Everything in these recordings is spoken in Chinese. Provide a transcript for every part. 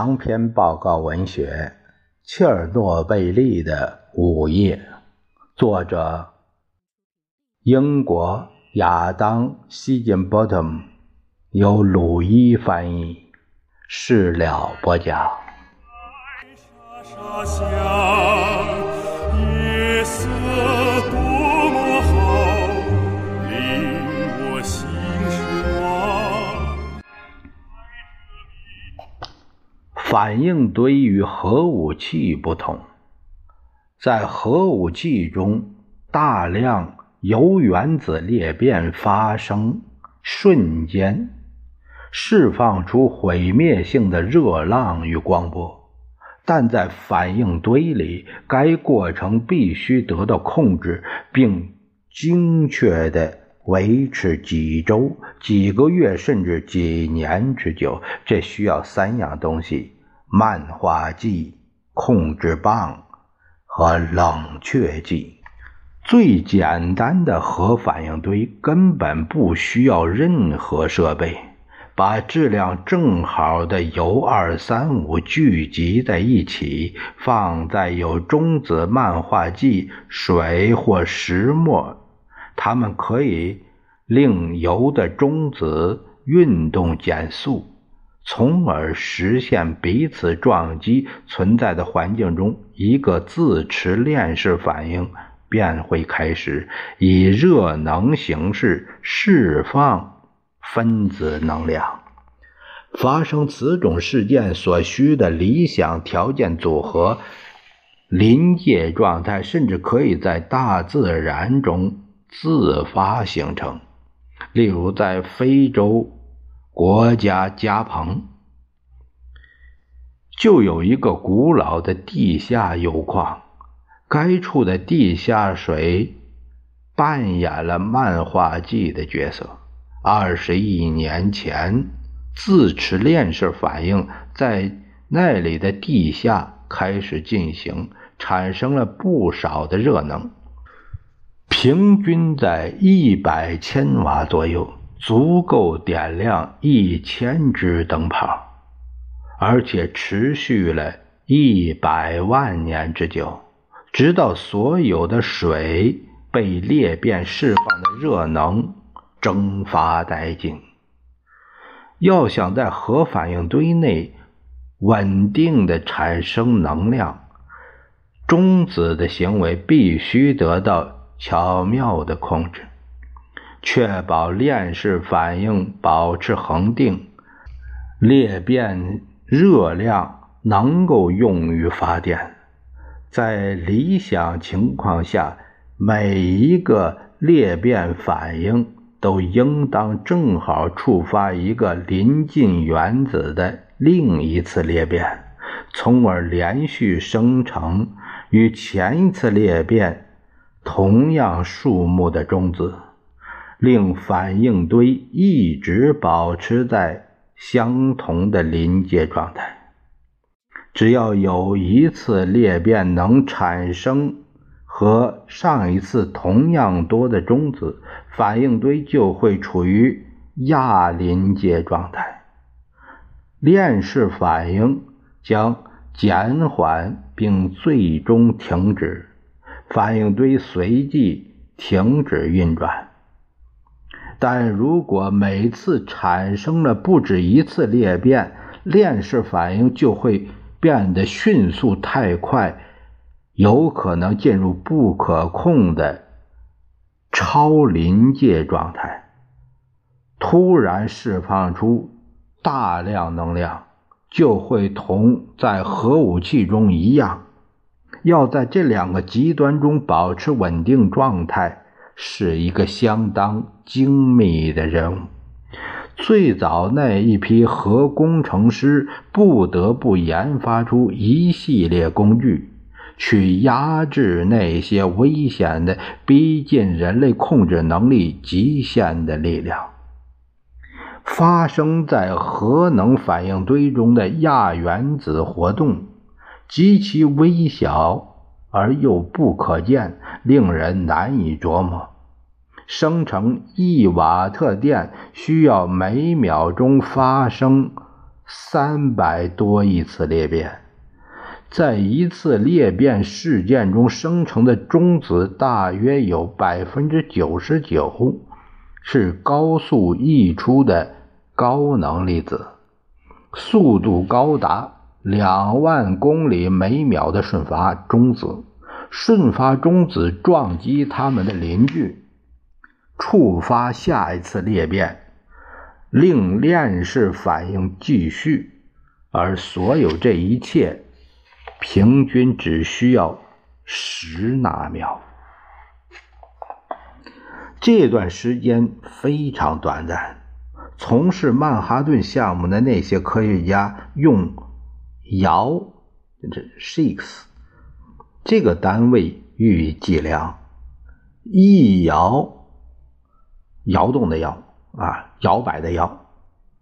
长篇报告文学《切尔诺贝利的午夜》，作者英国亚当·希金伯特，由鲁伊翻译，事了播讲。反应堆与核武器不同，在核武器中，大量铀原子裂变发生瞬间，释放出毁灭性的热浪与光波；但在反应堆里，该过程必须得到控制，并精确地维持几周、几个月甚至几年之久。这需要三样东西。漫画剂、控制棒和冷却剂。最简单的核反应堆根本不需要任何设备，把质量正好的铀二三五聚集在一起，放在有中子漫画剂、水或石墨，它们可以令铀的中子运动减速。从而实现彼此撞击。存在的环境中，一个自持链式反应便会开始，以热能形式释放分子能量。发生此种事件所需的理想条件组合——临界状态，甚至可以在大自然中自发形成。例如，在非洲。国家加蓬就有一个古老的地下铀矿，该处的地下水扮演了漫画剂的角色。二十亿年前，自持链式反应在那里的地下开始进行，产生了不少的热能，平均在一百千瓦左右。足够点亮一千只灯泡，而且持续了一百万年之久，直到所有的水被裂变释放的热能蒸发殆尽。要想在核反应堆内稳定的产生能量，中子的行为必须得到巧妙的控制。确保链式反应保持恒定，裂变热量能够用于发电。在理想情况下，每一个裂变反应都应当正好触发一个临近原子的另一次裂变，从而连续生成与前一次裂变同样数目的中子。令反应堆一直保持在相同的临界状态。只要有一次裂变能产生和上一次同样多的中子，反应堆就会处于亚临界状态。链式反应将减缓并最终停止，反应堆随即停止运转。但如果每次产生了不止一次裂变，链式反应就会变得迅速太快，有可能进入不可控的超临界状态，突然释放出大量能量，就会同在核武器中一样，要在这两个极端中保持稳定状态。是一个相当精密的任务。最早那一批核工程师不得不研发出一系列工具，去压制那些危险的、逼近人类控制能力极限的力量。发生在核能反应堆中的亚原子活动极其微小。而又不可见，令人难以琢磨。生成一瓦特电需要每秒钟发生三百多亿次裂变。在一次裂变事件中生成的中子，大约有百分之九十九是高速溢出的高能粒子，速度高达两万公里每秒的瞬发中子。瞬发中子撞击他们的邻居，触发下一次裂变，令链式反应继续，而所有这一切。平均只需要十纳秒，这段时间非常短暂。从事曼哈顿项目的那些科学家用摇，这 shakes 这个单位予以计量，一摇摇动的摇啊，摇摆的摇，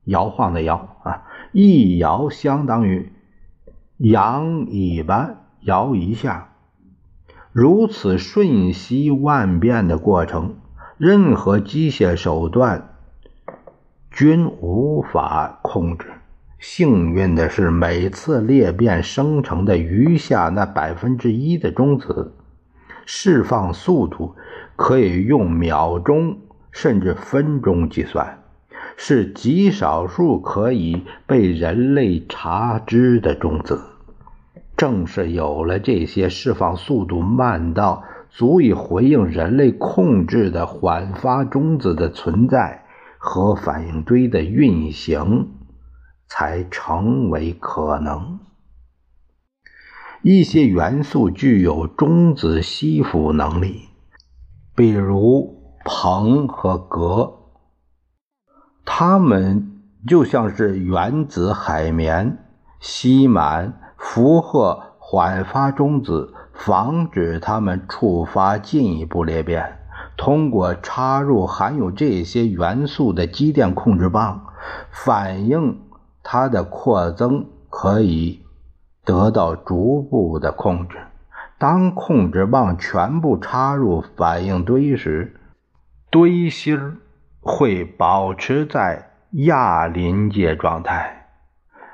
摇晃的摇啊，一摇相当于。扬尾巴摇一下，如此瞬息万变的过程，任何机械手段均无法控制。幸运的是，每次裂变生成的余下那百分之一的中子，释放速度可以用秒钟甚至分钟计算，是极少数可以被人类察知的中子。正是有了这些释放速度慢到足以回应人类控制的缓发中子的存在和反应堆的运行，才成为可能。一些元素具有中子吸附能力，比如硼和镉，它们就像是原子海绵，吸满。符合缓发中子，防止它们触发进一步裂变。通过插入含有这些元素的机电控制棒，反应它的扩增可以得到逐步的控制。当控制棒全部插入反应堆时，堆芯会保持在亚临界状态。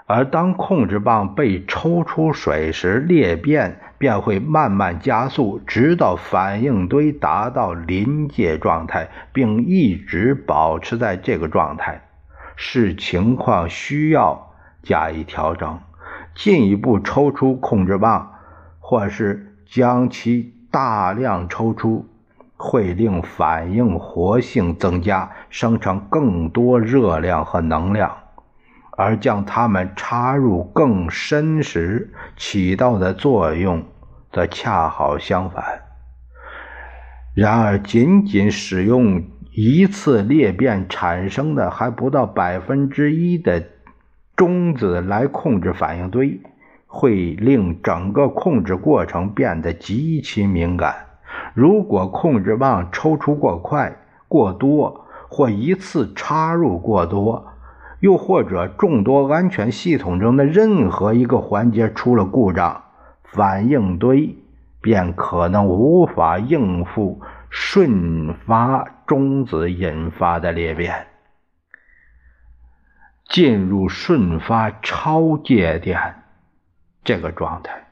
而当控制棒被抽出水时，裂变便会慢慢加速，直到反应堆达到临界状态，并一直保持在这个状态。视情况需要加以调整，进一步抽出控制棒，或是将其大量抽出，会令反应活性增加，生成更多热量和能量。而将它们插入更深时起到的作用，则恰好相反。然而，仅仅使用一次裂变产生的还不到百分之一的中子来控制反应堆，会令整个控制过程变得极其敏感。如果控制棒抽出过快、过多，或一次插入过多，又或者众多安全系统中的任何一个环节出了故障，反应堆便可能无法应付瞬发中子引发的裂变，进入瞬发超界点这个状态，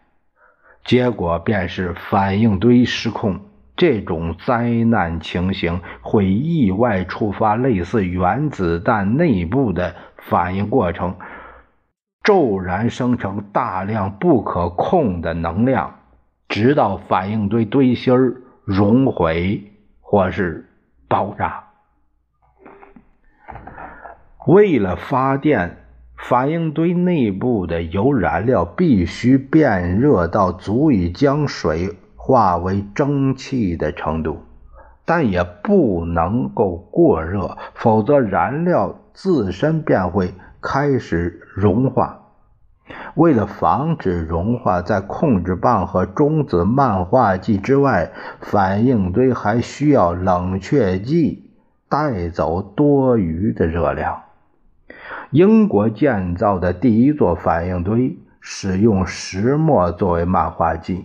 结果便是反应堆失控。这种灾难情形会意外触发类似原子弹内部的反应过程，骤然生成大量不可控的能量，直到反应堆堆芯儿熔毁或是爆炸。为了发电，反应堆内部的铀燃料必须变热到足以将水。化为蒸汽的程度，但也不能够过热，否则燃料自身便会开始融化。为了防止融化，在控制棒和中子慢化剂之外，反应堆还需要冷却剂带走多余的热量。英国建造的第一座反应堆使用石墨作为慢化剂。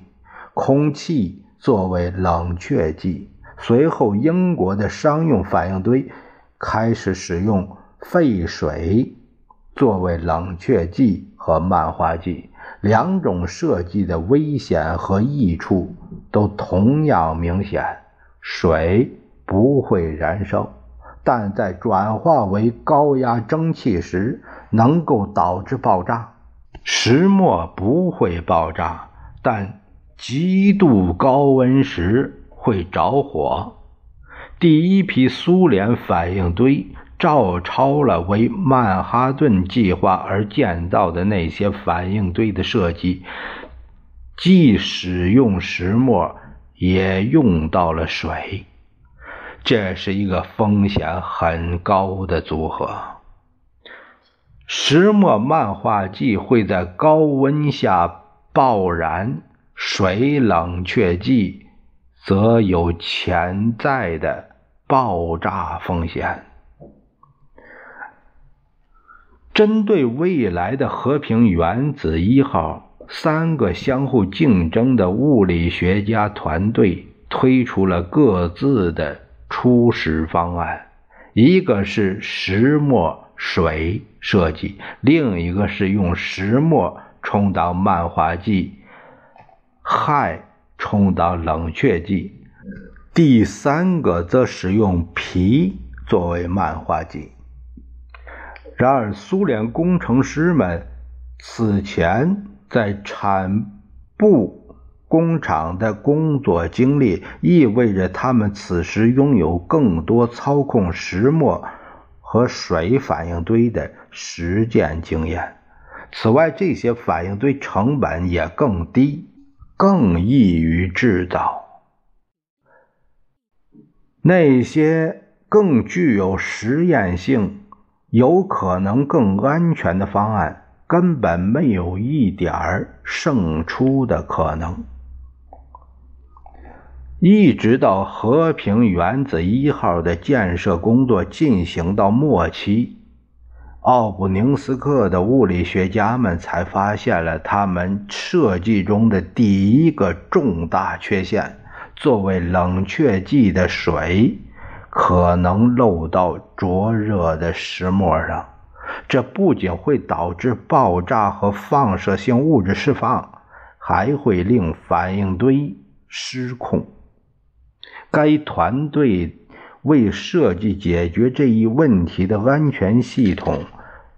空气作为冷却剂。随后，英国的商用反应堆开始使用沸水作为冷却剂和漫画剂。两种设计的危险和益处都同样明显。水不会燃烧，但在转化为高压蒸汽时能够导致爆炸。石墨不会爆炸，但极度高温时会着火。第一批苏联反应堆。照抄了为曼哈顿计划而建造的那些反应堆的设计，既使用石墨，也用到了水，这是一个风险很高的组合。石墨漫画剂会在高温下爆燃，水冷却剂则有潜在的爆炸风险。针对未来的和平原子一号，三个相互竞争的物理学家团队推出了各自的初始方案：一个是石墨水设计，另一个是用石墨充当漫画剂，氦充当冷却剂，第三个则使用铍作为漫画剂。然而，苏联工程师们此前在产布工厂的工作经历，意味着他们此时拥有更多操控石墨和水反应堆的实践经验。此外，这些反应堆成本也更低，更易于制造。那些更具有实验性。有可能更安全的方案根本没有一点儿胜出的可能。一直到和平原子一号的建设工作进行到末期，奥布宁斯克的物理学家们才发现了他们设计中的第一个重大缺陷：作为冷却剂的水。可能漏到灼热的石墨上，这不仅会导致爆炸和放射性物质释放，还会令反应堆失控。该团队为设计解决这一问题的安全系统，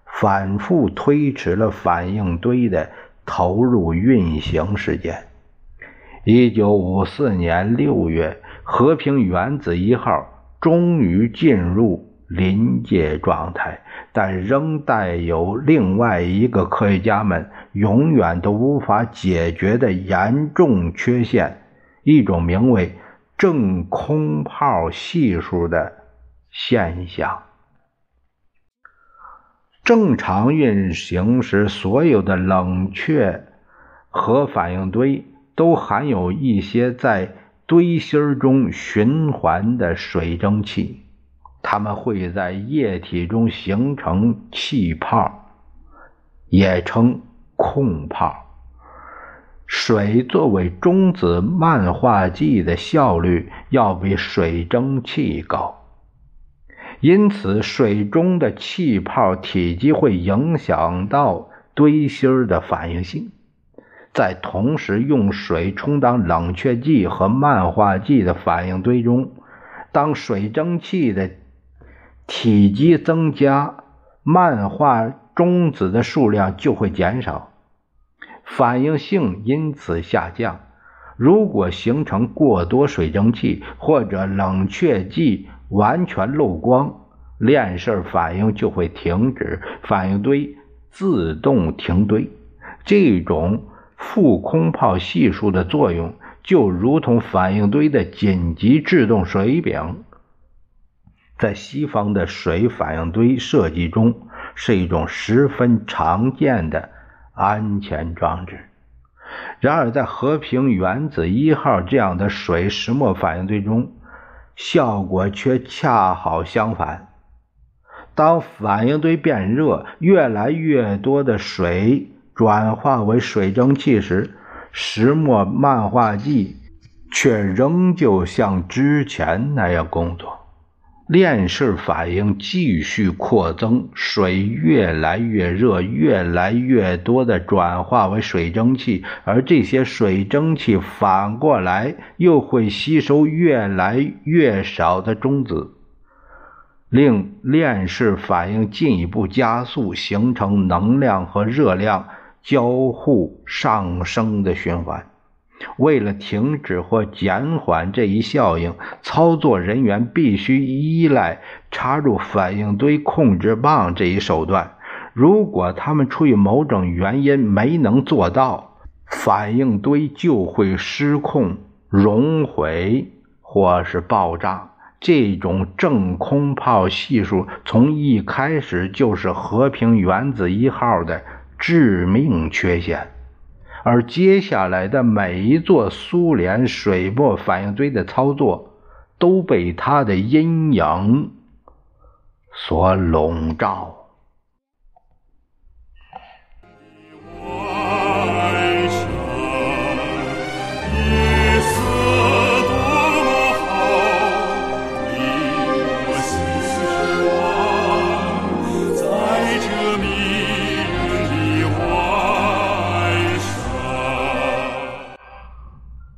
反复推迟了反应堆的投入运行时间。一九五四年六月，和平原子一号。终于进入临界状态，但仍带有另外一个科学家们永远都无法解决的严重缺陷——一种名为正空泡系数的现象。正常运行时，所有的冷却核反应堆都含有一些在。堆芯中循环的水蒸气，它们会在液体中形成气泡，也称空泡。水作为中子漫画剂的效率要比水蒸气高，因此水中的气泡体积会影响到堆芯的反应性。在同时用水充当冷却剂和漫画剂的反应堆中，当水蒸气的体积增加，漫画中子的数量就会减少，反应性因此下降。如果形成过多水蒸气或者冷却剂完全漏光，链式反应就会停止，反应堆自动停堆。这种。负空泡系数的作用就如同反应堆的紧急制动水柄，在西方的水反应堆设计中是一种十分常见的安全装置。然而，在和平原子一号这样的水石墨反应堆中，效果却恰好相反。当反应堆变热，越来越多的水。转化为水蒸气时，石墨漫画剂却仍旧像之前那样工作。链式反应继续扩增，水越来越热，越来越多的转化为水蒸气，而这些水蒸气反过来又会吸收越来越少的中子，令链式反应进一步加速，形成能量和热量交互上升的循环。为了停止或减缓这一效应，操作人员必须依赖插入反应堆控制棒这一手段。如果他们出于某种原因没能做到，反应堆就会失控、熔毁或是爆炸。这种正空炮系数从一开始就是和平原子一号的致命缺陷。而接下来的每一座苏联水墨反应堆的操作，都被它的阴影所笼罩。